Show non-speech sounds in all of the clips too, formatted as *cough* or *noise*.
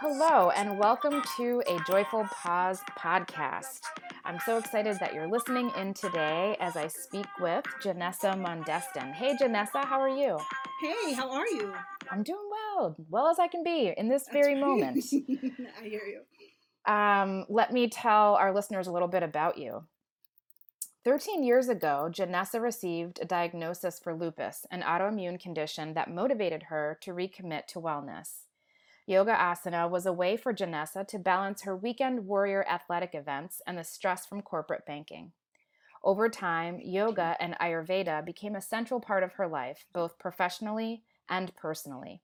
Hello, and welcome to a Joyful Pause podcast. I'm so excited that you're listening in today as I speak with Janessa Mondestin. Hey, Janessa, how are you? Hey, how are you? I'm doing well, well as I can be in this very That's moment. *laughs* I hear you. Um, let me tell our listeners a little bit about you. 13 years ago, Janessa received a diagnosis for lupus, an autoimmune condition that motivated her to recommit to wellness. Yoga asana was a way for Janessa to balance her weekend warrior athletic events and the stress from corporate banking. Over time, yoga and Ayurveda became a central part of her life, both professionally and personally.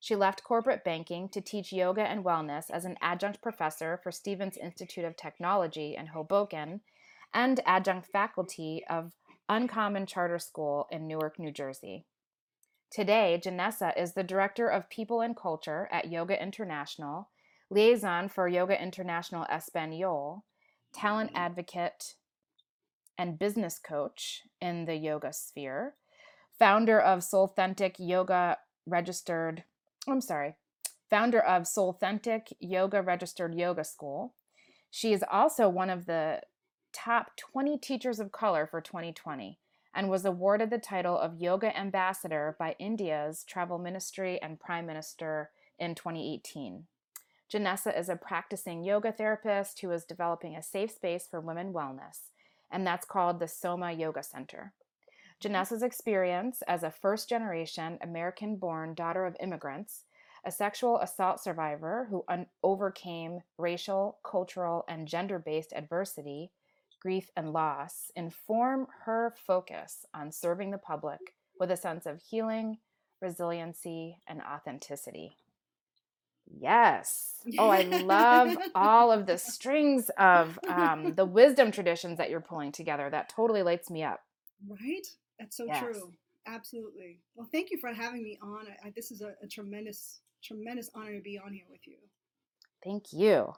She left corporate banking to teach yoga and wellness as an adjunct professor for Stevens Institute of Technology in Hoboken and adjunct faculty of Uncommon Charter School in Newark, New Jersey. Today, Janessa is the Director of People and Culture at Yoga International, liaison for Yoga International Espanol, talent mm-hmm. advocate and business coach in the yoga sphere, founder of Soulthentic Yoga Registered, I'm sorry, founder of Soulthentic Yoga Registered Yoga School. She is also one of the top 20 teachers of color for 2020 and was awarded the title of Yoga Ambassador by India's Travel Ministry and Prime Minister in 2018. Janessa is a practicing yoga therapist who is developing a safe space for women wellness, and that's called the Soma Yoga Center. Janessa's experience as a first generation American born daughter of immigrants, a sexual assault survivor who un- overcame racial, cultural, and gender based adversity, grief, and loss inform her focus on serving the public with a sense of healing, resiliency, and authenticity. Yes. Oh, I love *laughs* all of the strings of um, the wisdom traditions that you're pulling together. That totally lights me up. Right? That's so Yes. true. Absolutely. Well, thank you for having me on. I, I, this is a, a tremendous, tremendous honor to be on here with you. Thank you.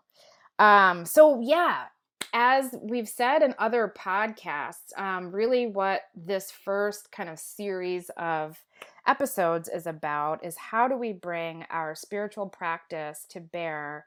Um, so, yeah, as we've said in other podcasts, um, really what this first kind of series of episodes is about is how do we bring our spiritual practice to bear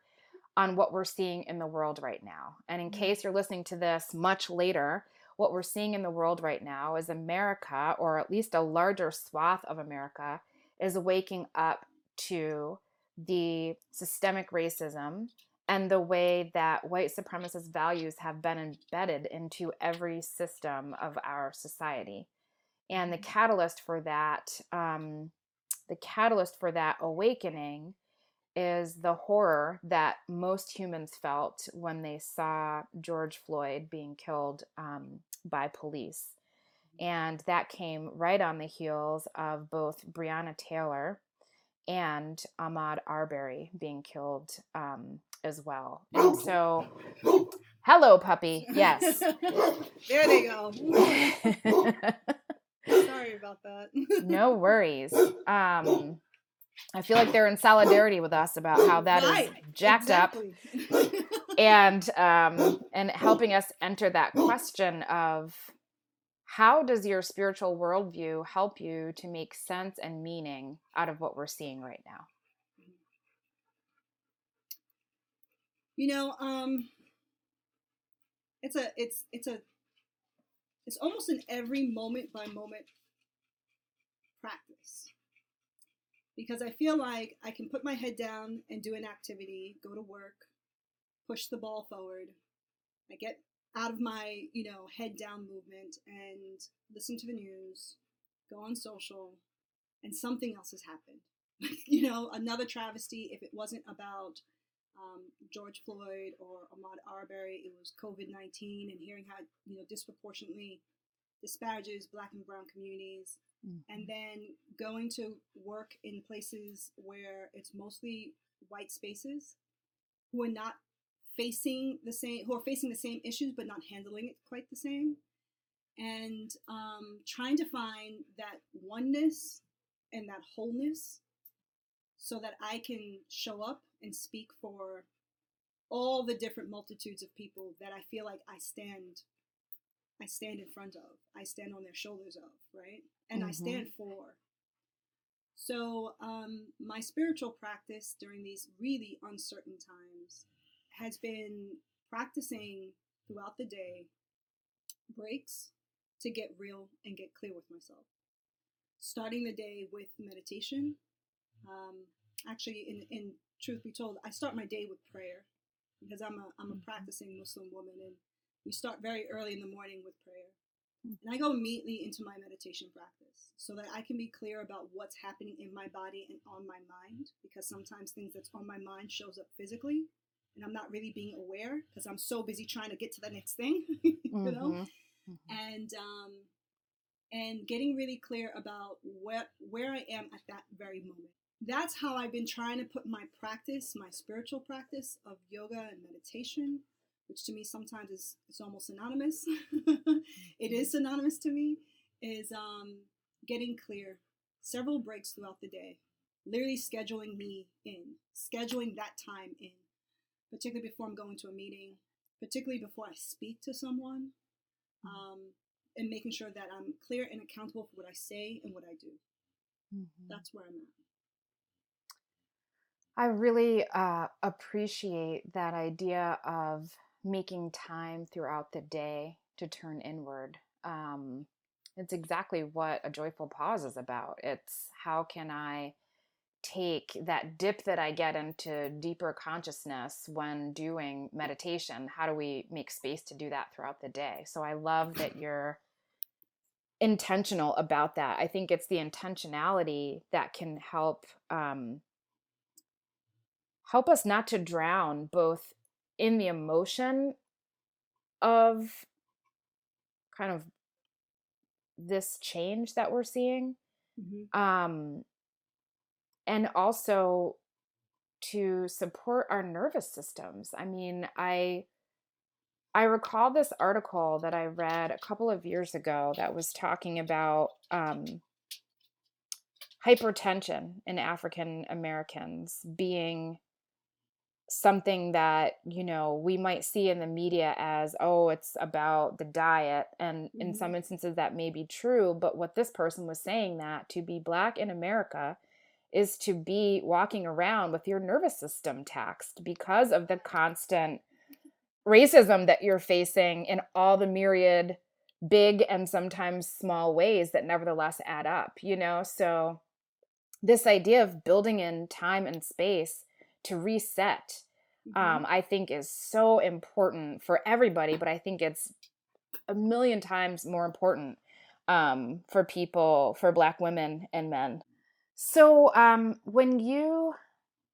on what we're seeing in the world right now. And in Mhm. case you're listening to this much later, what we're seeing in the world right now is America, or at least a larger swath of America, is waking up to the systemic racism and the way that white supremacist values have been embedded into every system of our society. And the catalyst for that, um, the catalyst for that awakening is the horror that most humans felt when they saw George Floyd being killed um, by police. And that came right on the heels of both Breonna Taylor and Ahmaud Arbery being killed um, as well. *gasps* And so, *gasps* hello, puppy. Yes. *laughs* there they go. *laughs* Sorry about that. no worries. *laughs* Um, I feel like they're in solidarity with us about how that is Right, jacked up and um, and helping us enter that question of how does your spiritual worldview help you to make sense and meaning out of what we're seeing right now? You know, um, it's a, it's, it's a, it's almost an every moment by moment practice because I feel like I can put my head down and do an activity, go to work, push the ball forward. I get out of my, you know, head down movement and listen to the news, go on social, and something else has happened. *laughs* you know, another travesty. If it wasn't about um, George Floyd or Ahmaud Arbery, it was COVID 19 and hearing how, you know, disproportionately disparages black and brown communities. And then going to work in places where it's mostly white spaces who are not facing the same who are facing the same issues but not handling it quite the same. And um, trying to find that oneness and that wholeness so that i can show up and speak for all the different multitudes of people that i feel like i stand i stand in front of i stand on their shoulders of right and I Mhm. stand for. So, um, my spiritual practice during these really uncertain times has been practicing throughout the day breaks to get real and get clear with myself. Starting the day with meditation. Um, actually, in, in truth be told, I start my day with prayer because I'm a, I'm a Mhm. practicing Muslim woman and we start very early in the morning with prayer. Mm. And I go immediately into my meditation practice so that I can be clear about what's happening in my body and on my mind because sometimes things that's on my mind shows up physically and I'm not really being aware because I'm so busy trying to get to the next thing, *laughs* you know? Mhm. Mhm. and um, and getting really clear about where where I am at that very moment. That's how I've been trying to put my practice, my spiritual practice of yoga and meditation, which to me sometimes is it's almost synonymous. *laughs* it is synonymous to me. Is um, getting clear, several breaks throughout the day, literally scheduling me in, scheduling that time in, particularly before I'm going to a meeting, particularly before I speak to someone um, and making sure that I'm clear and accountable for what I say and what I do. Mhm. That's where I'm at. I really uh, appreciate that idea of making time throughout the day to turn inward. Um, it's exactly what a joyful pause is about. It's how can I take that dip that I get into deeper consciousness when doing meditation? How do we make space to do that throughout the day? So I love that you're intentional about that. I think it's the intentionality that can help um, help us not to drown both in the emotion of kind of this change that we're seeing Mm-hmm. um and also to support our nervous systems i mean i i recall this article that i read a couple of years ago that was talking about um hypertension in african americans being something that you know we might see in the media as oh it's about the diet and in Mhm. some instances that may be true but what this person was saying that to be black in america is to be walking around with your nervous system taxed because of the constant racism that you're facing in all the myriad big and sometimes small ways that nevertheless add up you know so this idea of building in time and space to reset Mm-hmm. um, i think is so important for everybody but i think it's a million times more important um, for people for black women and men so um, when you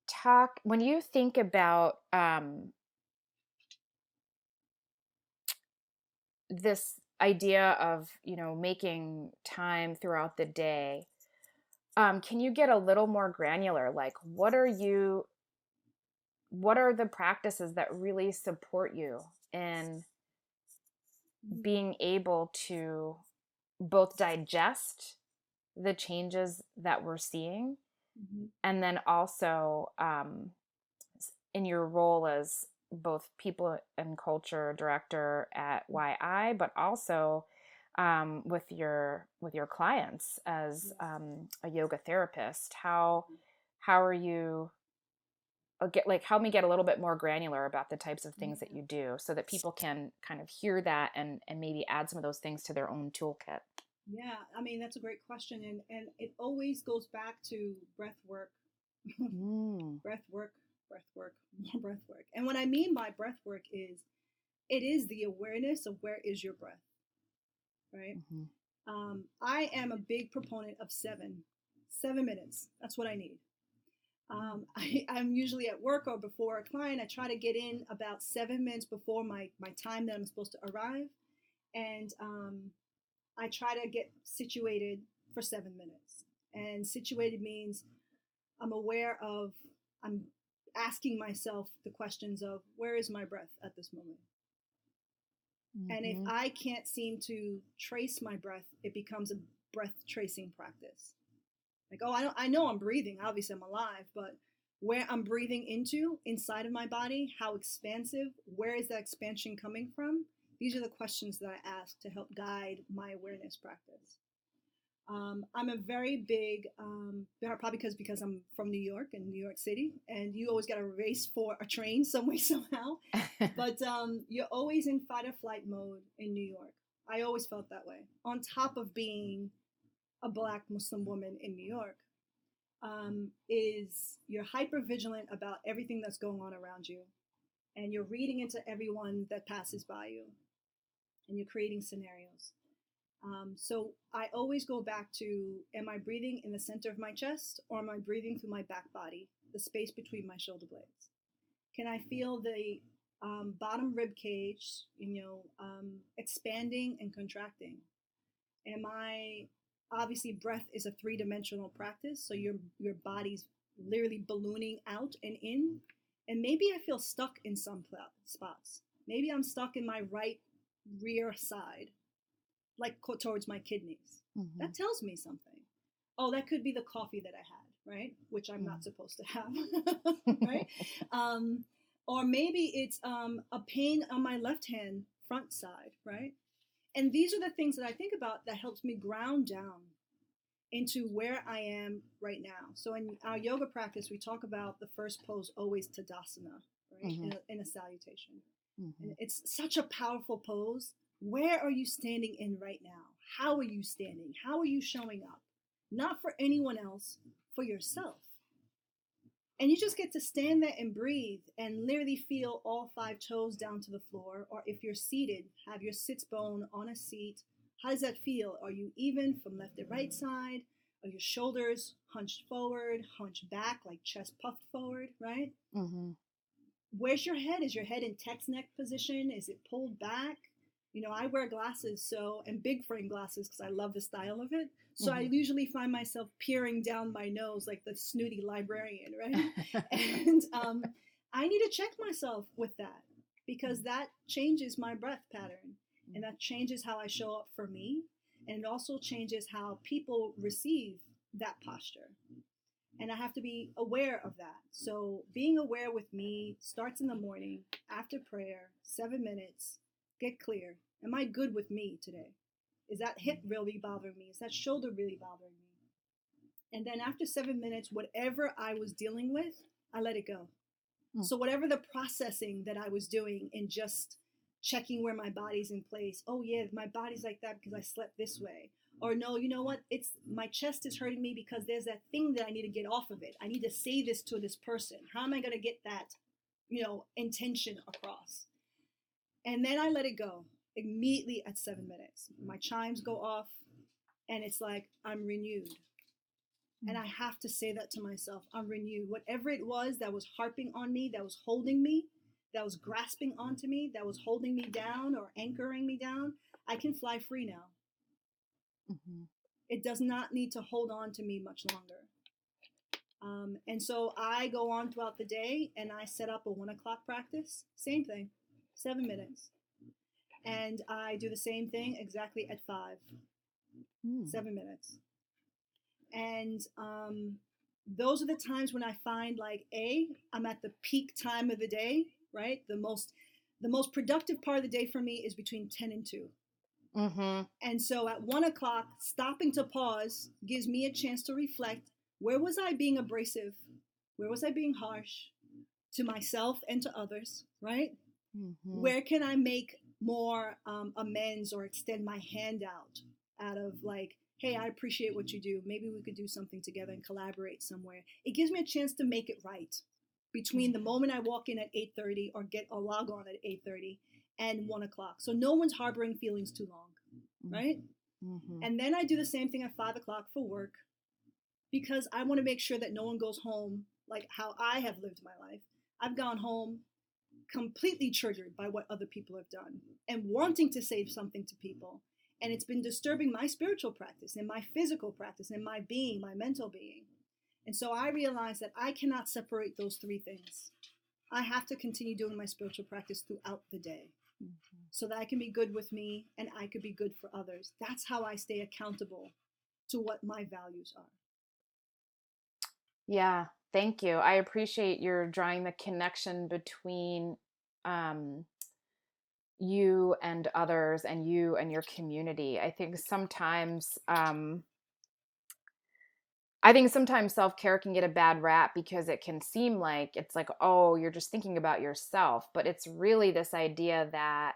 talk when you think about um, this idea of you know making time throughout the day um, can you get a little more granular like what are you what are the practices that really support you in Mhm. being able to both digest the changes that we're seeing Mhm. and then also um, in your role as both people and culture director at YI, but also um, with your with your clients as um, a yoga therapist. How how are you? Uh, Get like help me get a little bit more granular about the types of things that you do, so that people can kind of hear that and and maybe add some of those things to their own toolkit. Yeah, I mean that's a great question, and and it always goes back to breath work, Mm. breath work, breath work, more breath work. And what I mean by breath work is, it is the awareness of where is your breath, right? hmm Um, I am a big proponent of seven, seven minutes. That's what I need. Um, *laughs* I, I'm usually at work or before a client. I try to get in about seven minutes before my, my time that I'm supposed to arrive. And um, I try to get situated for seven minutes. And situated means I'm aware of, I'm asking myself the questions of where is my breath at this moment? And if Mhm. I can't seem to trace my breath, it becomes a breath tracing practice. Like, oh, I don't, I know I'm breathing. Obviously, I'm alive, but where I'm breathing into inside of my body, how expansive, where is that expansion coming from? These are the questions that I ask to help guide my awareness practice. Um, I'm a very big, um, probably because because I'm from New York and New York City, and you always got to race for a train *laughs* some way somehow. *laughs* but um, you're always in fight or flight mode in New York. I always felt that way. On top of being a black Muslim woman in New York, um, is you're hyper vigilant about everything that's going on around you, and you're reading into everyone that passes by you, and you're creating scenarios. Um, so I always go back to am I breathing in the center of my chest or am I breathing through my back body, the space between my shoulder blades? Can I feel the um, bottom rib cage, you know, um, expanding and contracting? Am I obviously breath is a three dimensional practice, so your your body's literally ballooning out and in, and maybe I feel stuck in some spots. Maybe I'm stuck in my right rear side like towards my kidneys. Mm-hmm. That tells me something. Oh, that could be the coffee that I had, right? Which I'm mm. not supposed to have, *laughs* right? *laughs* um, or maybe it's um, a pain on my left hand front side, right? And these are the things that I think about that helps me ground down into where I am right now. So in our yoga practice, we talk about the first pose always Tadasana, right? Mm-hmm. In, a, in, a, salutation. Mm-hmm. And it's such a powerful pose where are you standing in right now? How are you standing? How are you showing up? Not for anyone else, for yourself. And you just get to stand there and breathe and literally feel all five toes down to the floor. Or if you're seated, have your sits bone on a seat. How does that feel? Are you even from left to right side? Are your shoulders hunched forward, hunched back, like chest puffed forward, right? Mm-hmm. Where's your head? Is your head in text neck position? Is it pulled back? You know, I wear glasses, so and big frame glasses because I love the style of it. So mm-hmm. I usually find myself peering down my nose like the snooty librarian, right? *laughs* and um, I need to check myself with that because that changes my breath pattern and that changes how I show up for me, and it also changes how people receive that posture. And I have to be aware of that. So being aware with me starts in the morning after prayer, seven minutes Get clear. Am I good with me today? Is that hip really bothering me? Is that shoulder really bothering me? And then after seven minutes, whatever I was dealing with, I let it go. Mm. So, whatever the processing that I was doing and just checking where my body's in place, oh, yeah, my body's like that because I slept this way. Or no, you know what? It's my chest is hurting me because there's that thing that I need to get off of it. I need to say this to this person. How am I going to get that, you know, intention across? And then I let it go immediately at seven minutes. My chimes go off, and it's like I'm renewed. And I have to say that to myself I'm renewed. Whatever it was that was harping on me, that was holding me, that was grasping onto me, that was holding me down or anchoring me down, I can fly free now. Mm-hmm. It does not need to hold on to me much longer. Um, and so I go on throughout the day and I set up a one o'clock practice. Same thing seven minutes. And I do the same thing exactly at five, mm. seven minutes. And um, those are the times when I find like a I'm at the peak time of the day, right? The most the most productive part of the day for me is between ten and 2 mm-hmm. And so at one o'clock, stopping to pause gives me a chance to reflect. Where was I being abrasive? Where was I being harsh to myself and to others? Right? Mm-hmm. Where can I make more um, amends or extend my hand out out of like, hey, I appreciate what you do. Maybe we could do something together and collaborate somewhere. It gives me a chance to make it right between the mm-hmm. moment I walk in at 8:30 or get a log on at 8:30 and one o'clock. So no one's harboring feelings too long, mm-hmm. right? Mm-hmm. And then I do the same thing at five o'clock for work because I want to make sure that no one goes home like how I have lived my life. I've gone home completely triggered by what other people have done and wanting to say something to people. And it's been disturbing my spiritual practice and my physical practice and my being, my mental being. And so I realized that I cannot separate those three things. I have to continue doing my spiritual practice throughout the day mm-hmm. so that I can be good with me and I could be good for others. That's how I stay accountable to what my values are. Yeah, Thank you. I appreciate your drawing the connection between um, you and others and you and your community. I think sometimes um, I think sometimes self care can get a bad rap because it can seem like it's like, oh, you're just thinking about yourself. But it's really this idea that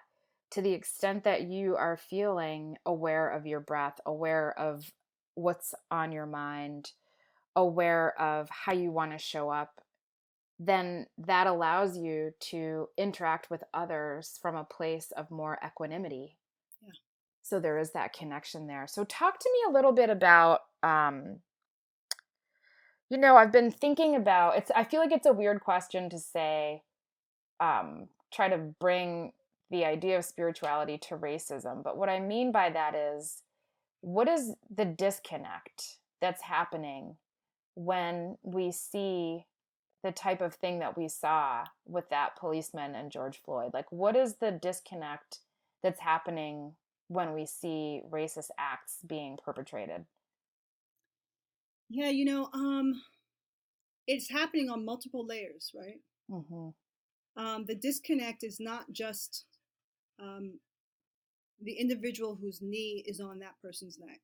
to the extent that you are feeling aware of your breath, aware of what's on your mind, aware of how you want to show up, then that allows you to interact with others from a place of more equanimity. Yeah. So there is that connection there. So talk to me a little bit about um, you know, I've been thinking about it's I feel like it's a weird question to say um try to bring the idea of spirituality to racism, but what I mean by that is what is the disconnect that's happening when we see the type of thing that we saw with that policeman and George Floyd? Like what is the disconnect that's happening when we see racist acts being perpetrated? Yeah, you know, um, it's happening on multiple layers, right? Mm-hmm. Um, the disconnect is not just um, the individual whose knee is on that person's neck.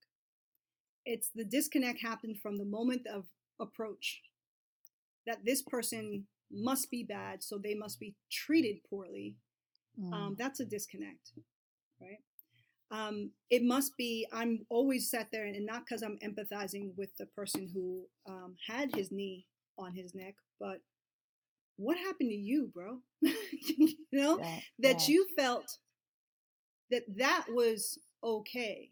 It's the disconnect happened from the moment of approach that this person must be bad, so they must be treated poorly. Um, mm. Um, that's a disconnect, right? um, it must be i'm always sat there and not because i'm empathizing with the person who um, had his knee on his neck but what happened to you bro *laughs* you know yeah, that yeah. you felt that that was okay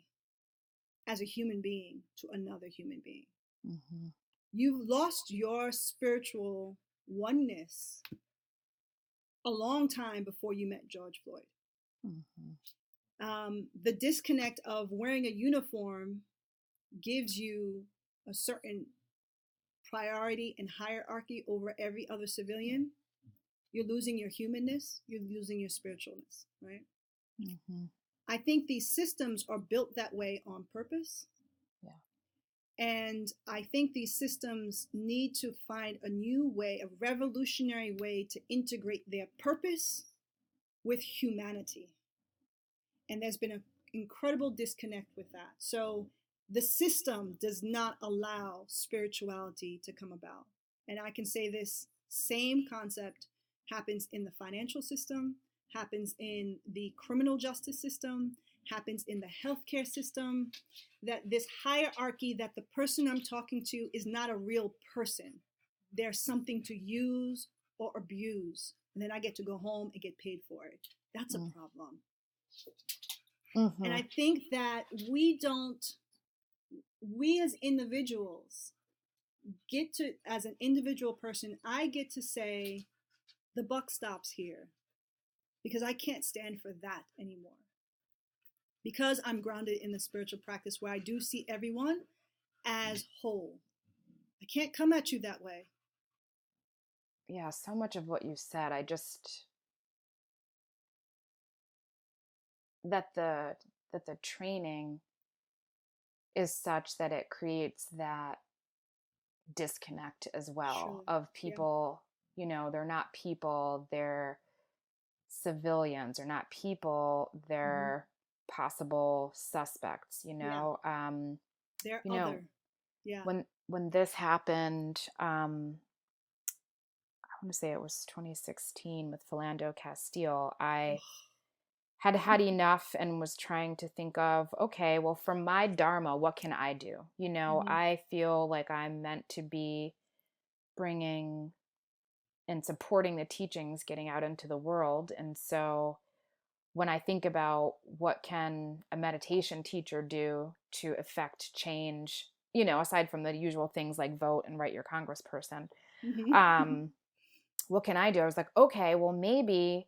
as a human being to another human being mm-hmm. You've lost your spiritual oneness a long time before you met george floyd mm-hmm um, the disconnect of wearing a uniform gives you a certain priority and hierarchy over every other civilian, you're losing your humanness, you're losing your spiritualness, right? Mm-hmm. I think these systems are built that way on purpose. And I think these systems need to find a new way, a revolutionary way to integrate their purpose with humanity and there's been an incredible disconnect with that. So the system does not allow spirituality to come about. And I can say this same concept happens in the financial system, happens in the criminal justice system, happens in the healthcare system. That this hierarchy that the person I'm talking to is not a real person. They're something to use or abuse. And then I get to go home and get paid for it. That's mm. a problem. Mm-hmm. And I think that we don't, we as individuals get to, as an individual person, I get to say, the buck stops here because I can't stand for that anymore. Because I'm grounded in the spiritual practice where I do see everyone as whole. I can't come at you that way. Yeah, so much of what you said, I just that the that the training is such that it creates that disconnect as well sure. of people yeah. you know they're not people they're civilians they're not people mm-hmm. they're mm-hmm. Possible suspects you know yeah. um they're you know other. yeah when when this happened um i want to say it was 2016 with philando castile i had had enough and was trying to think of okay well from my dharma what can i do you know mm-hmm. i feel like i'm meant to be bringing and supporting the teachings getting out into the world and so when i think about what can a meditation teacher do to affect change you know aside from the usual things like vote and write your congressperson mm-hmm. *laughs* um what can i do i was like okay well maybe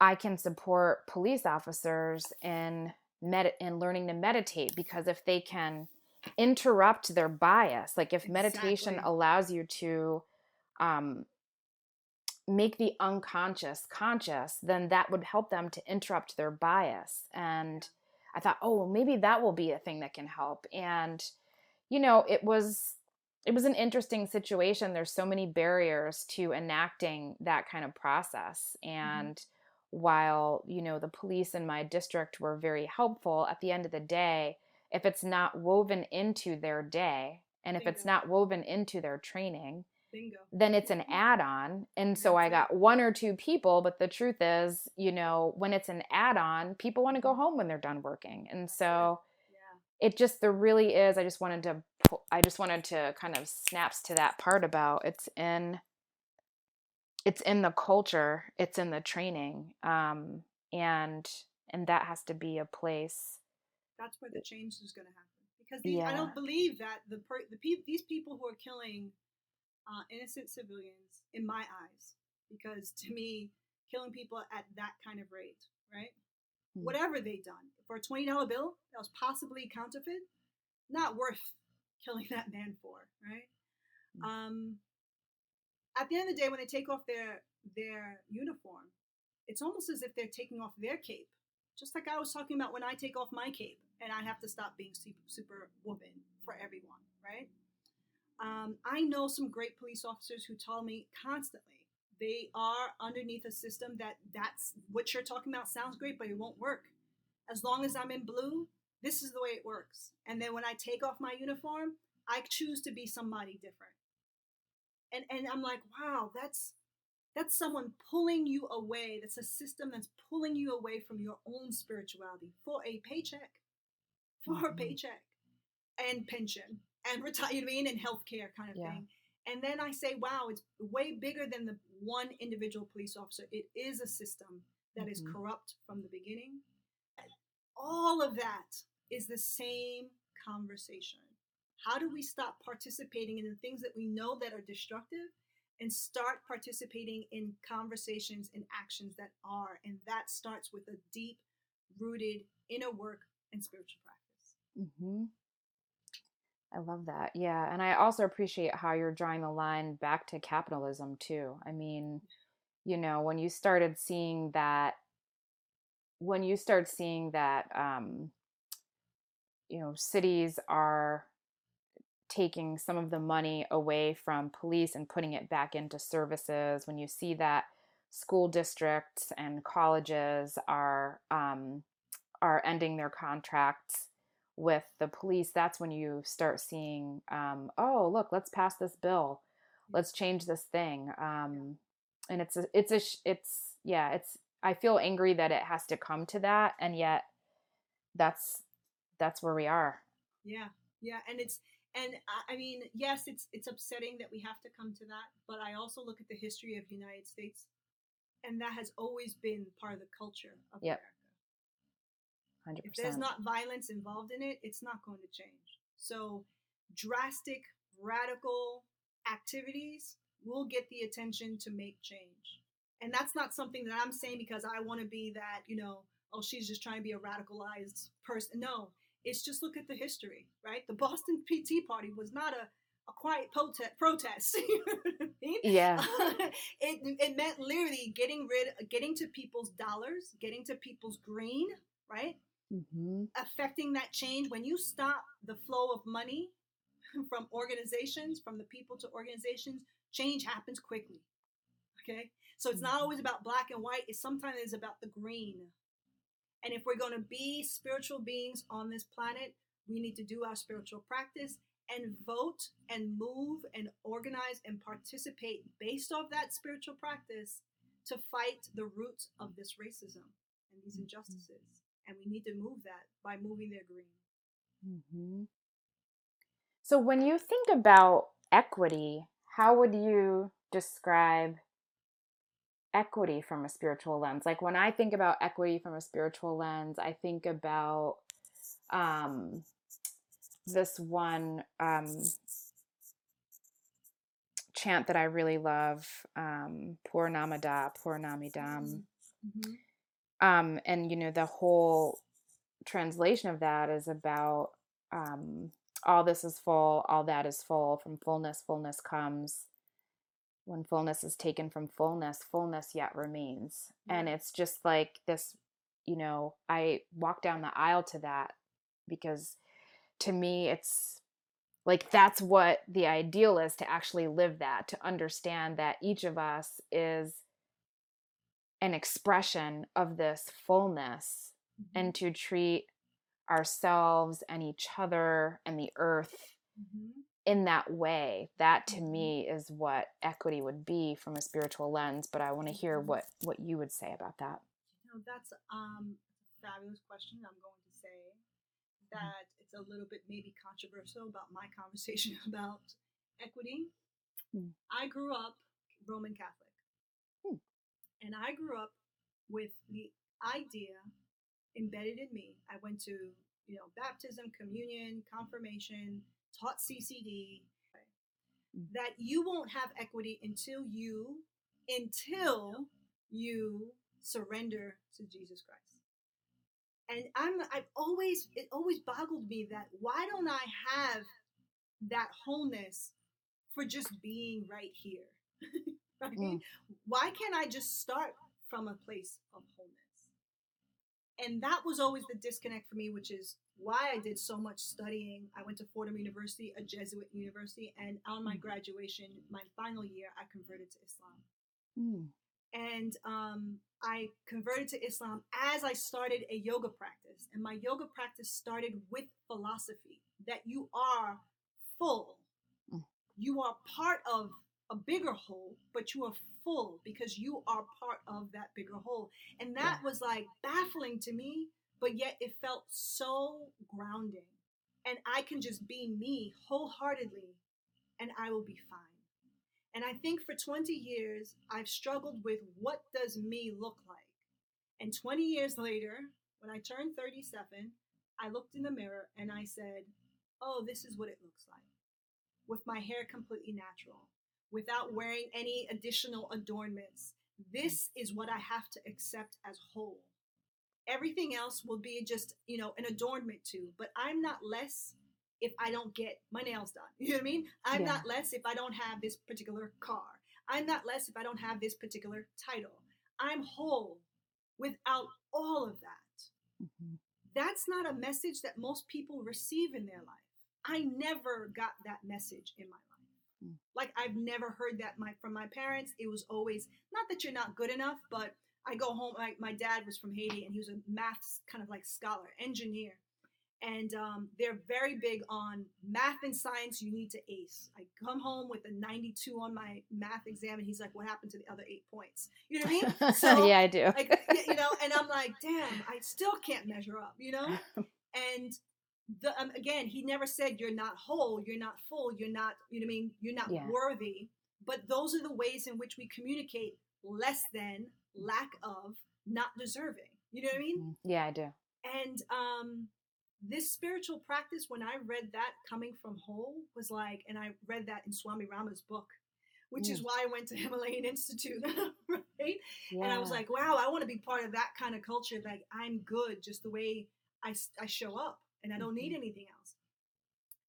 I can support police officers in med- in learning to meditate because if they can interrupt their bias, like if exactly. meditation allows you to um, make the unconscious conscious, then that would help them to interrupt their bias. And I thought, oh, maybe that will be a thing that can help. And you know, it was it was an interesting situation. There's so many barriers to enacting that kind of process, mm-hmm. and mm-hmm while you know the police in my district were very helpful at the end of the day if it's not woven into their day And if it's not woven into their training, Bingo. then it's an add-on and so i got one or two people but the truth is you know when it's an add-on people want to go home when they're done working and so Yeah. it just there really is i just wanted to i just wanted to kind of snaps to that part about it's in it's in the culture it's in the training um and and that has to be a place That's where the change is going to happen. Because these, I don't believe that the per, the pe- these people who are killing uh, innocent civilians, in my eyes, because to me, killing people at that kind of rate, right? Mm. Whatever they done for a twenty dollar bill that was possibly counterfeit, not worth killing that man for, right? Mm. Um, at the end of the day, when they take off their their uniform, it's almost as if they're taking off their cape. Just like I was talking about when I take off my cape and I have to stop being super, super woman for everyone, right? Um, I know some great police officers who tell me constantly they are underneath a system that that's what you're talking about sounds great, but it won't work. As long as I'm in blue, this is the way it works. And then when I take off my uniform, I choose to be somebody different. And and I'm like, wow, that's that's someone pulling you away. That's a system that's pulling you away from your own spirituality for a paycheck, for a Mhm. paycheck, and pension, and retire. You know what I mean, and healthcare kind of Yeah. thing. And then I say, wow, it's way bigger than the one individual police officer. It is a system that is Mhm. corrupt from the beginning. All of that is the same conversation. How do we stop participating in the things that we know that are destructive and start participating in conversations and actions that are? And that starts with a deep rooted inner work and spiritual practice. hmm I love that. Yeah. And I also appreciate how you're drawing the line back to capitalism, too. I mean, you know, when you started seeing that, when you start seeing that, um, you know, cities are taking some of the money away from police and putting it back into services, when you see that school districts and colleges are um, are ending their contracts with the police, that's when you start seeing, um, oh, look, let's pass this bill, let's change this thing, um, and it's a, it's a, it's yeah, it's. I feel angry that it has to come to that, and yet, that's that's where we are. Yeah, yeah, and it's and I mean, yes, it's it's upsetting that we have to come to that, but I also look at the history of the United States, and that has always been part of the culture up yep. there. 100%. If there's not violence involved in it, it's not going to change. So, drastic, radical activities will get the attention to make change. And that's not something that I'm saying because I want to be that, you know, oh, she's just trying to be a radicalized person. No, it's just look at the history, right? The Boston PT Party was not a, a quiet prote- protest. *laughs* you know I mean? Yeah. *laughs* it, it meant literally getting rid, getting to people's dollars, getting to people's green, right? Hmm affecting that change. When you stop the flow of money *laughs* from organizations from the people to organizations change happens quickly okay? So it's not always about black and white. It's sometimes it's about the green. And if we're going to be spiritual beings on this planet we need to do our spiritual practice and vote and move and organize and participate based off that spiritual practice to fight the roots of this racism and these injustices and we need to move that by moving their green. hmm So when you think about equity, how would you describe equity from a spiritual lens? Like when I think about equity from a spiritual lens, I think about um, this one um, chant that I really love, um, Purnamadah, Pur Namidam. Mm-hmm. Um and you know the whole translation of that is about um all this is full all that is full from fullness fullness comes. When fullness is taken from fullness fullness yet remains. And it's just like this you know i walk down the aisle to that because to me it's like that's what the ideal is to actually live that to understand that each of us is an expression of this fullness Mm-hmm. and to treat ourselves and each other and the earth Mm-hmm. in that way that to Mhm. me is what equity would be from a spiritual lens but i want to hear Mhm. what what you would say about that You know, that's um, a fabulous question. I'm going to say that it's a little bit maybe controversial about my *laughs* conversation about equity. Hmm. I grew up Roman Catholic. And I grew up with the idea embedded in me. I went to, you know, baptism, communion, confirmation, taught CCD, that you won't have equity until you until you surrender to Jesus Christ. And I'm I've always it always boggled me that why don't I have that wholeness for just being right here? *laughs* *laughs* right? Mm. Why can't I just start from a place of wholeness? And that was always the disconnect for me, which is why I did so much studying. I went to Fordham University, a Jesuit university, and on my Mm. graduation, my final year, I converted to Islam Mm. and um, I converted to Islam as I started a yoga practice. And my yoga practice started with philosophy that you are full. Mm. You are part of a bigger whole, but you are full because you are part of that bigger whole. And that was like baffling to me, but yet it felt so grounding. And I can just be me wholeheartedly and I will be fine. And I think for 20 years, I've struggled with what does me look like? And 20 years later, when I turned 37, I looked in the mirror and I said, oh, this is what it looks like. With my hair completely natural, without wearing any additional adornments. This is what I have to accept as whole. Everything else will be just, you know, an adornment too, but I'm not less if I don't get my nails done. *laughs* You know what I mean? I'm Yeah. not less if I don't have this particular car. I'm not less if I don't have this particular title. I'm whole without all of that. Mhm. That's not a message that most people receive in their life. I never got that message in my life. Like I've never heard that my from my parents. It was always not that you're not good enough, but I go home. Like my dad was from Haiti, and he was a math kind of like scholar, engineer, and um, they're very big on math and science. You need to ace. I come home with a 92 on my math exam, and he's like, "What happened to the other eight points?" You know what I mean? *laughs* So, yeah i do like you know and i'm like damn i still can't measure up you know *laughs* and the um, again he never said you're not whole you're not full you're not you know what i mean you're not Yeah. worthy but those are the ways in which we communicate less than lack of not deserving you know what i mean Mhm. yeah i do and um this spiritual practice when i read that coming from whole was like and i read that in swami rama's book which is why i went to himalayan institute *laughs* right yeah. and I was like, wow, I want to be part of that kind of culture. Like, I'm good just the way i, I show up and I don't need Mhm. anything else.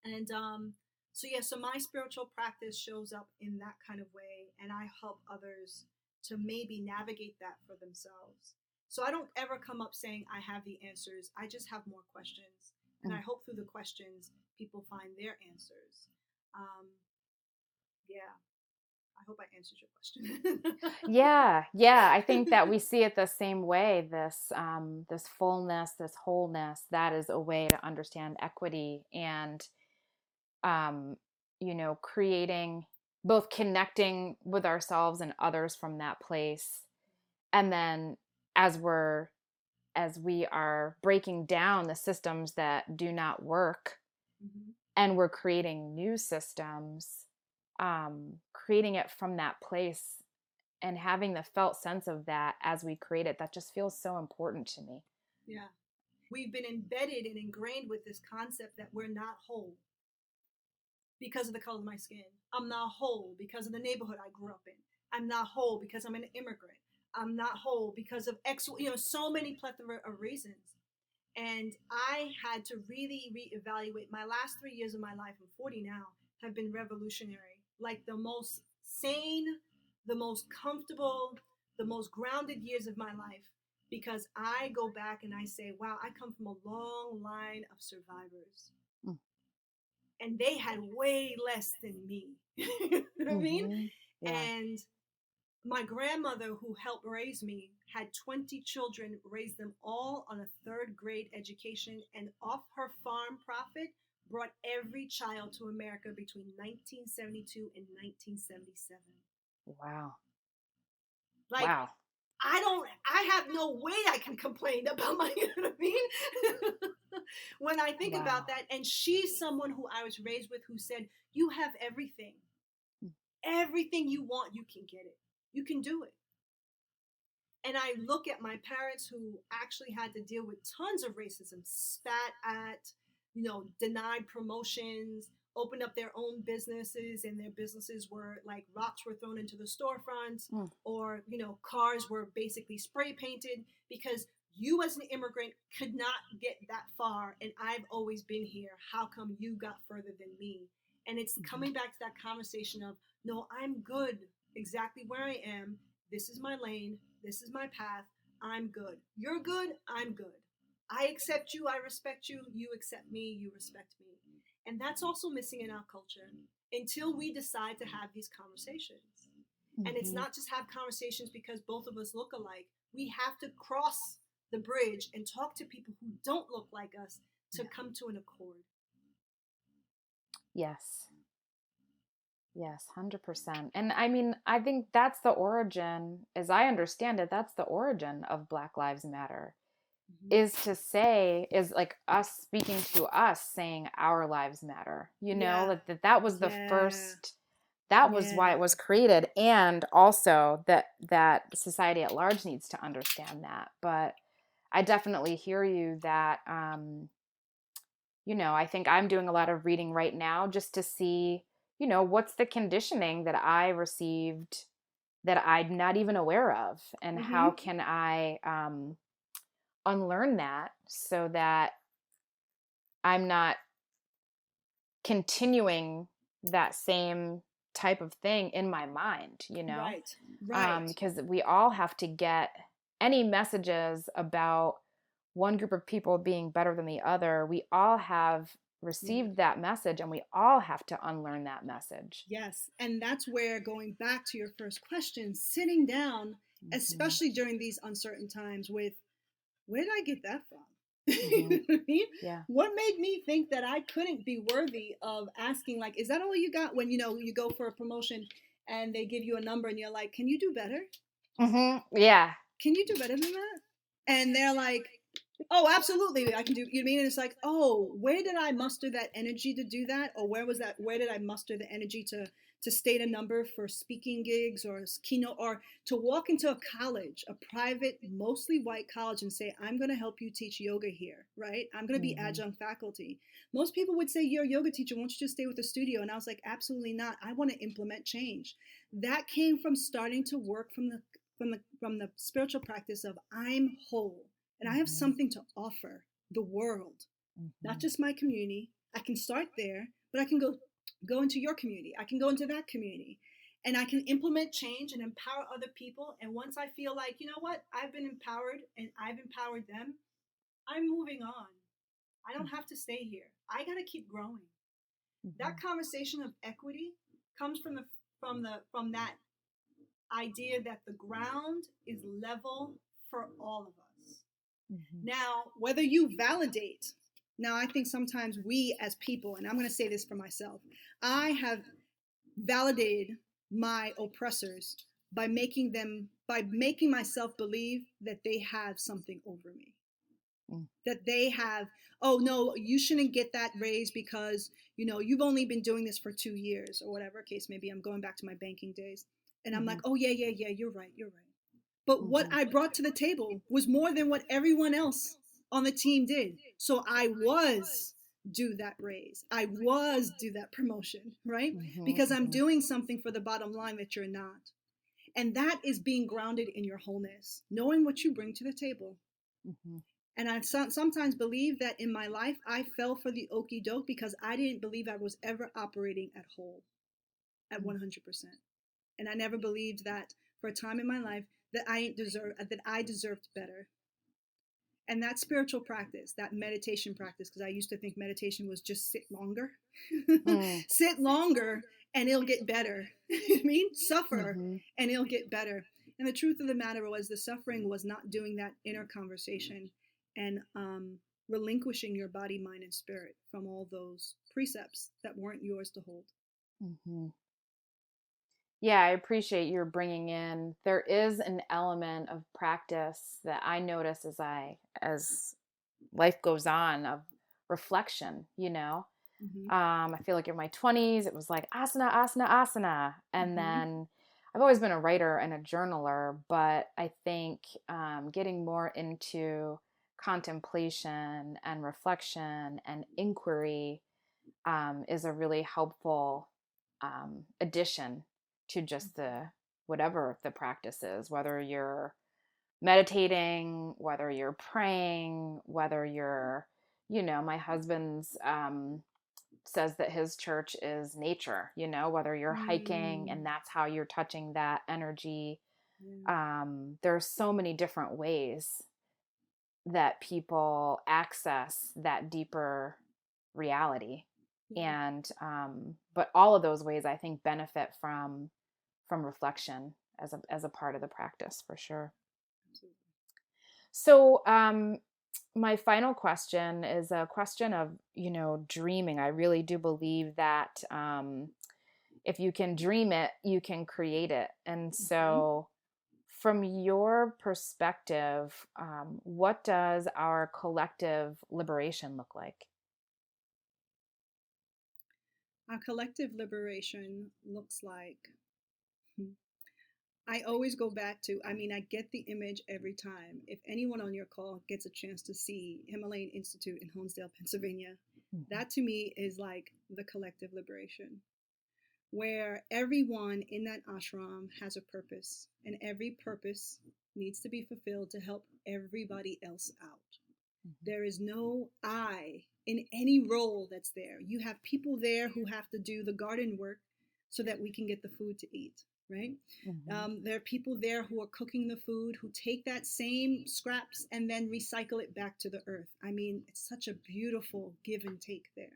And um, so, yeah, so my spiritual practice shows up in that kind of way. And I help others to maybe navigate that for themselves. So I don't ever come up saying I have the answers. I just have more questions. And I Mm. hope through the questions, people find their answers. Um, yeah. I hope I answered your question. yeah yeah i think that we *laughs* see it the same way this um this fullness this wholeness that is a way to understand equity and um you know creating both connecting with ourselves and others from that place and then as we're as we are breaking down the systems that do not work Mhm. and we're creating new systems um, creating it from that place and having the felt sense of that as we create it that just feels so important to me Yeah. We've been embedded and ingrained with this concept that we're not whole because of the color of my skin. I'm not whole because of the neighborhood I grew up in. I'm not whole because I'm an immigrant. I'm not whole because of X, you know, so many plethora of reasons. And I had to really reevaluate. My last three years of my life, I'm 40 now, have been revolutionary. Like the most sane, the most comfortable, the most grounded years of my life because I go back and I say, wow, I come from a long line of survivors. Mm. And they had way less than me. *laughs* you know what I mean? Mhm. yeah And my grandmother, who helped raise me, had 20 children, raised them all on a third grade education, and off her farm profit, brought every child to America between 1972 and 1977. Wow. Like, wow. I don't, I have no way I can complain about my, *laughs* you know what I mean? *laughs* when I think Wow. about that, and she's someone who I was raised with who said, You have everything. Mm. Everything you want, you can get it. You can do it. And I look at my parents who actually had to deal with tons of racism, spat at, you know, denied promotions, opened up their own businesses, and their businesses were like rocks were thrown into the storefronts, Mm. or, you know, cars were basically spray painted because you as an immigrant could not get that far. And I've always been here. How come you got further than me? And it's Mhm. coming back to that conversation of, no, I'm good exactly where I am. This is my lane. This is my path. I'm good. You're good. I'm good. I accept you. I respect you. You accept me. You respect me. And that's also missing in our culture until we decide to have these conversations. And it's Mhm. not just have conversations because both of us look alike. We have to cross the bridge and talk to people who don't look like us to come to an accord. Yes. Yes, 100%. And I mean, I think that's the origin, as I understand it, that's the origin of Black Lives Matter. Is to say, is like us speaking to us saying our lives matter. You know, Yeah. like that that was the Yeah. first that was why it was created and also that that society at large needs to understand that. But I definitely hear you that um you know, I think I'm doing a lot of reading right now just to see, you know, what's the conditioning that I received that I'm not even aware of, and how can I um, unlearn that so that I'm not continuing that same type of thing in my mind, you know? Right. Right. because we all have to get any messages about one group of people being better than the other we all have received that message and we all have to unlearn that message yes. And that's where going back to your first question, sitting down, Mhm. especially during these uncertain times, with where did I get that from? Mhm. *laughs* you know what I mean? yeah What made me think that I couldn't be worthy of asking, like, is that all you got when you know you go for a promotion and they give you a number and you're like, can you do better? mm-hmm. yeah Can you do better than that? And they're like, oh, absolutely, I can do. You know I mean? And it's like, oh, where did I muster that energy to do that, or where was that? Where did I muster the energy to to state a number for speaking gigs or keynote, or to walk into a college, a private, mostly white college, and say, I'm going to help you teach yoga here, right? I'm going to be Mhm. adjunct faculty. Most people would say, you're a yoga teacher. Won't you just stay with the studio? And I was like, absolutely not. I want to implement change. That came from starting to work from the from the from the spiritual practice of I'm whole and I have Mhm. something to offer the world, not Mhm. just my community. I can start there, but I can go go into your community. I can go into that community. And I can implement change and empower other people. And once I feel like, you know what, I've been empowered and I've empowered them, I'm moving on. I don't have to stay here. I got to keep growing that Mhm. conversation of equity comes from the from the from that idea that the ground is level for all of us. Mhm. Now, whether you validate, now I think sometimes we as people, and I'm going to say this for myself, I have validated my oppressors by making them by making myself believe that they have something over me. Mm. That they have, oh no, you shouldn't get that raise because you know you've only been doing this for two years or whatever case maybe. I'm going back to my banking days, and I'm like, oh yeah, yeah, yeah, you're right, you're right. But what Mhm. I brought to the table was more than what everyone else on the team did. So I was do that raise. I was do that promotion, right? Mhm. Because I'm Mhm. doing something for the bottom line that you're not. And that is being grounded in your wholeness, knowing what you bring to the table. Mhm. And I so- sometimes believe that in my life, I fell for the okey doke because I didn't believe I was ever operating at whole, at Mm. 100%. And I never believed that for a time in my life that I deserve that I deserved better. And that spiritual practice, that meditation practice, because I used to think meditation was just sit longer, Mm. *laughs* sit longer, and it'll get better. *laughs* I mean, suffer Mhm. and it'll get better. And the truth of the matter was, the suffering was not doing that inner conversation and um, relinquishing your body, mind, and spirit from all those precepts that weren't yours to hold. Mm-hmm. Yeah, I appreciate your bringing in. There is an element of practice that I notice as I as life goes on of reflection. You know, mm-hmm. um, I feel like in my twenties it was like asana, asana, asana, and mm-hmm. then I've always been a writer and a journaler, but I think um, getting more into contemplation and reflection and inquiry um, is a really helpful um, addition to just the whatever the practice is, whether you're meditating, whether you're praying, whether you're, you know, my husband's um, says that his church is nature, you know, whether you're mm. hiking and mm. that's how you're touching that energy. Mm. Um, there's so many different ways that people access that deeper reality. And um, but all of those ways I think benefit from from reflection as a as a part of the practice for sure. So um, my final question is a question of you know dreaming. I really do believe that um, if you can dream it, you can create it. And mm-hmm. so, from your perspective, um, what does our collective liberation look like? Our collective liberation looks like I always go back to, I mean, I get the image every time. If anyone on your call gets a chance to see Himalayan Institute in Honesdale, Pennsylvania, mm-hmm. that to me is like the collective liberation, where everyone in that ashram has a purpose, and every purpose needs to be fulfilled to help everybody else out. Mm-hmm. There is no I in any role that's there. You have people there who have to do the garden work so that we can get the food to eat right? Mm-hmm. Um, there are people there who are cooking the food who take that same scraps and then recycle it back to the earth. I mean, it's such a beautiful give and take there.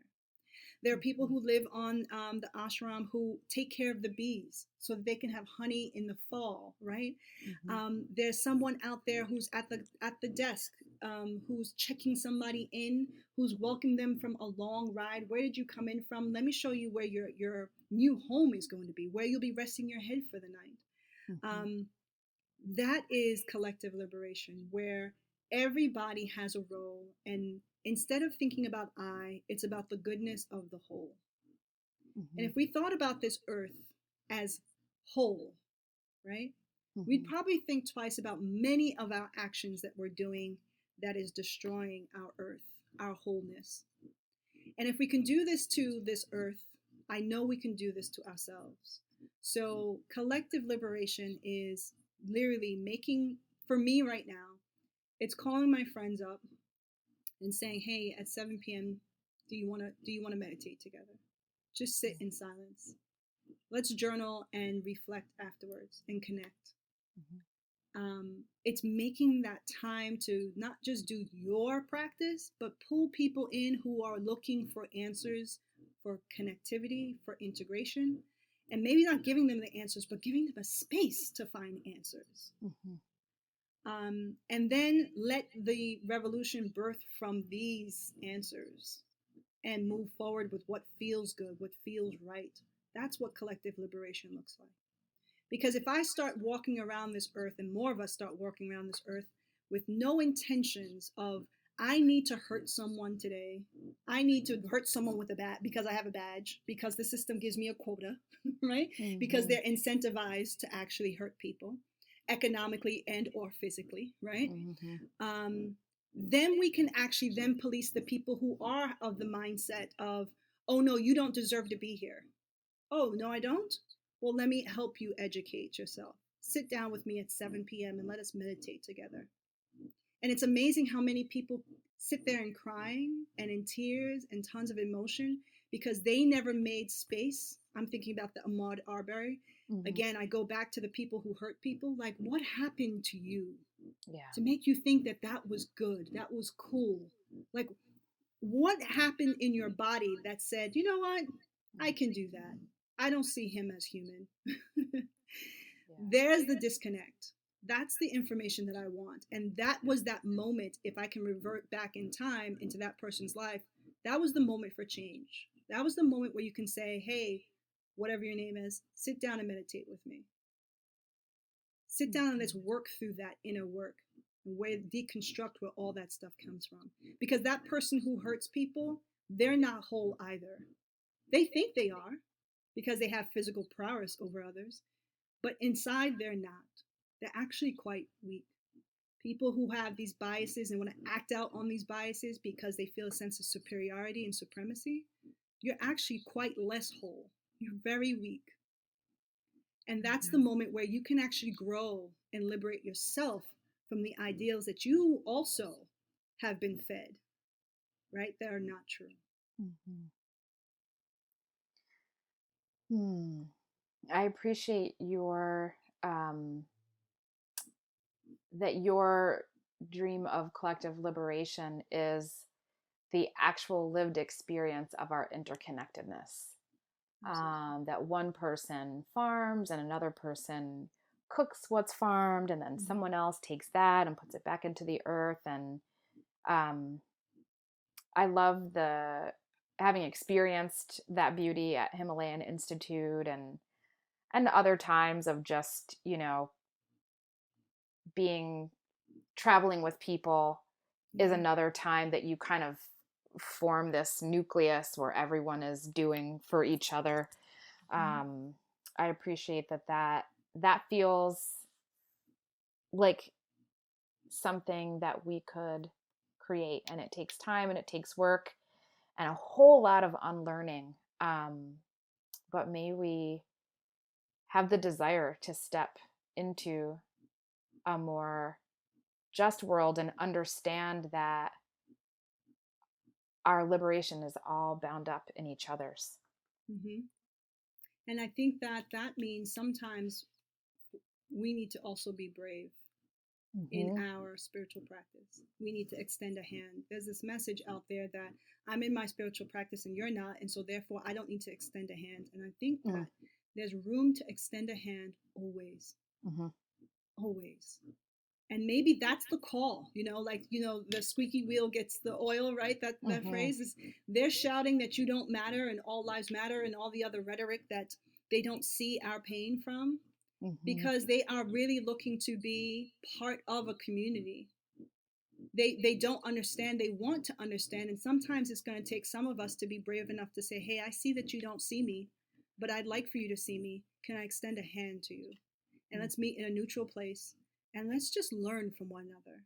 There are people mm-hmm. who live on um, the ashram who take care of the bees so that they can have honey in the fall, right? Mm-hmm. Um, there's someone out there who's at the at the desk um, who's checking somebody in, who's welcoming them from a long ride. Where did you come in from? Let me show you where your your new home is going to be, where you'll be resting your head for the night. Mm-hmm. Um, that is collective liberation, where everybody has a role, and instead of thinking about I, it's about the goodness of the whole. Mm-hmm. And if we thought about this earth as whole, right? Mm-hmm. We'd probably think twice about many of our actions that we're doing that is destroying our earth, our wholeness. And if we can do this to this earth, I know we can do this to ourselves. So, collective liberation is literally making, for me right now, it's calling my friends up and saying, "Hey, at 7 p.m., do you want to do you want to meditate together? Just sit in silence. Let's journal and reflect afterwards and connect." Mm-hmm um, it's making that time to not just do your practice, but pull people in who are looking for answers, for connectivity, for integration, and maybe not giving them the answers, but giving them a space to find answers. Mm-hmm. Um, and then let the revolution birth from these answers and move forward with what feels good, what feels right. That's what collective liberation looks like. Because if I start walking around this earth, and more of us start walking around this earth with no intentions of, I need to hurt someone today. I need to hurt someone with a bat because I have a badge, because the system gives me a quota, *laughs* right? Mm-hmm. Because they're incentivized to actually hurt people economically and or physically, right? Mm-hmm. Um, then we can actually then police the people who are of the mindset of, oh no, you don't deserve to be here. Oh no, I don't. Well, let me help you educate yourself. Sit down with me at 7 p.m. and let us meditate together. And it's amazing how many people sit there and crying and in tears and tons of emotion because they never made space. I'm thinking about the Ahmaud Arbery. Mm-hmm. Again, I go back to the people who hurt people. Like, what happened to you yeah. to make you think that that was good, that was cool? Like, what happened in your body that said, you know what, I can do that? I don't see him as human. *laughs* yeah. There's the disconnect. That's the information that I want. And that was that moment, if I can revert back in time into that person's life, that was the moment for change. That was the moment where you can say, hey, whatever your name is, sit down and meditate with me. Sit down and let's work through that inner work where deconstruct where all that stuff comes from. Because that person who hurts people, they're not whole either. They think they are because they have physical prowess over others, but inside they're not. They're actually quite weak. People who have these biases and want to act out on these biases because they feel a sense of superiority and supremacy, you're actually quite less whole. You're very weak. And that's the moment where you can actually grow and liberate yourself from the ideals that you also have been fed, right? That are not true. Mm-hmm. Hmm. I appreciate your um, that your dream of collective liberation is the actual lived experience of our interconnectedness. Um, that one person farms and another person cooks what's farmed, and then mm-hmm. someone else takes that and puts it back into the earth. And um, I love the having experienced that beauty at Himalayan Institute and and other times of just you know being traveling with people is mm-hmm. another time that you kind of form this nucleus where everyone is doing for each other mm-hmm. um, i appreciate that that that feels like something that we could create and it takes time and it takes work and a whole lot of unlearning um, but may we have the desire to step into a more just world and understand that our liberation is all bound up in each other's. Mm-hmm. And I think that that means sometimes we need to also be brave mm-hmm. in our spiritual practice. We need to extend a hand. There's this message out there that I'm in my spiritual practice and you're not, and so therefore I don't need to extend a hand. And I think mm. that there's room to extend a hand always. Mm-hmm. Always and maybe that's the call you know like you know the squeaky wheel gets the oil right that that mm-hmm. phrase is they're shouting that you don't matter and all lives matter and all the other rhetoric that they don't see our pain from mm-hmm. because they are really looking to be part of a community they they don't understand they want to understand and sometimes it's going to take some of us to be brave enough to say hey i see that you don't see me but i'd like for you to see me can i extend a hand to you and mm-hmm. let's meet in a neutral place and let's just learn from one another.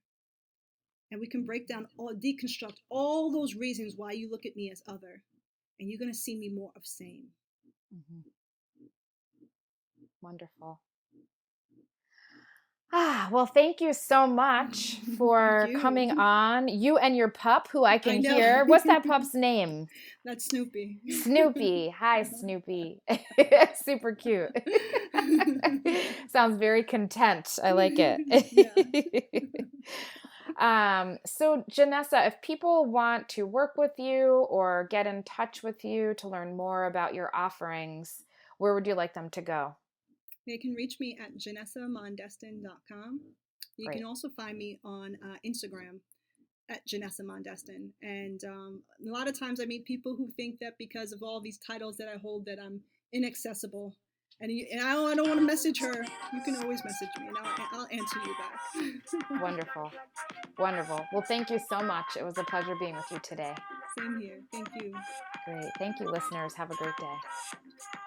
And we can break down or deconstruct all those reasons why you look at me as other, and you're going to see me more of same. Mm-hmm. Wonderful. Ah, well, thank you so much *laughs* for coming on. You and your pup, who I *laughs* can I hear. What's that pup's name? *laughs* That's Snoopy. Snoopy. Hi, Snoopy. Super cute. Sounds very content. I like it. um, so, Janessa, if people want to work with you or get in touch with you to learn more about your offerings, where would you like them to go? They can reach me at janessamondestin.com. You Great. can also find me on uh, Instagram at Janessa Mondestin. And um, a lot of times I meet people who think that because of all these titles that I hold that I'm inaccessible. And, you, and I, don't, I don't want to message her. You can always message me and I'll, I'll answer you back. *laughs* Wonderful. Wonderful. Well, thank you so much. It was a pleasure being with you today. Same here. Thank you. Great. Thank you, listeners. Have a great day.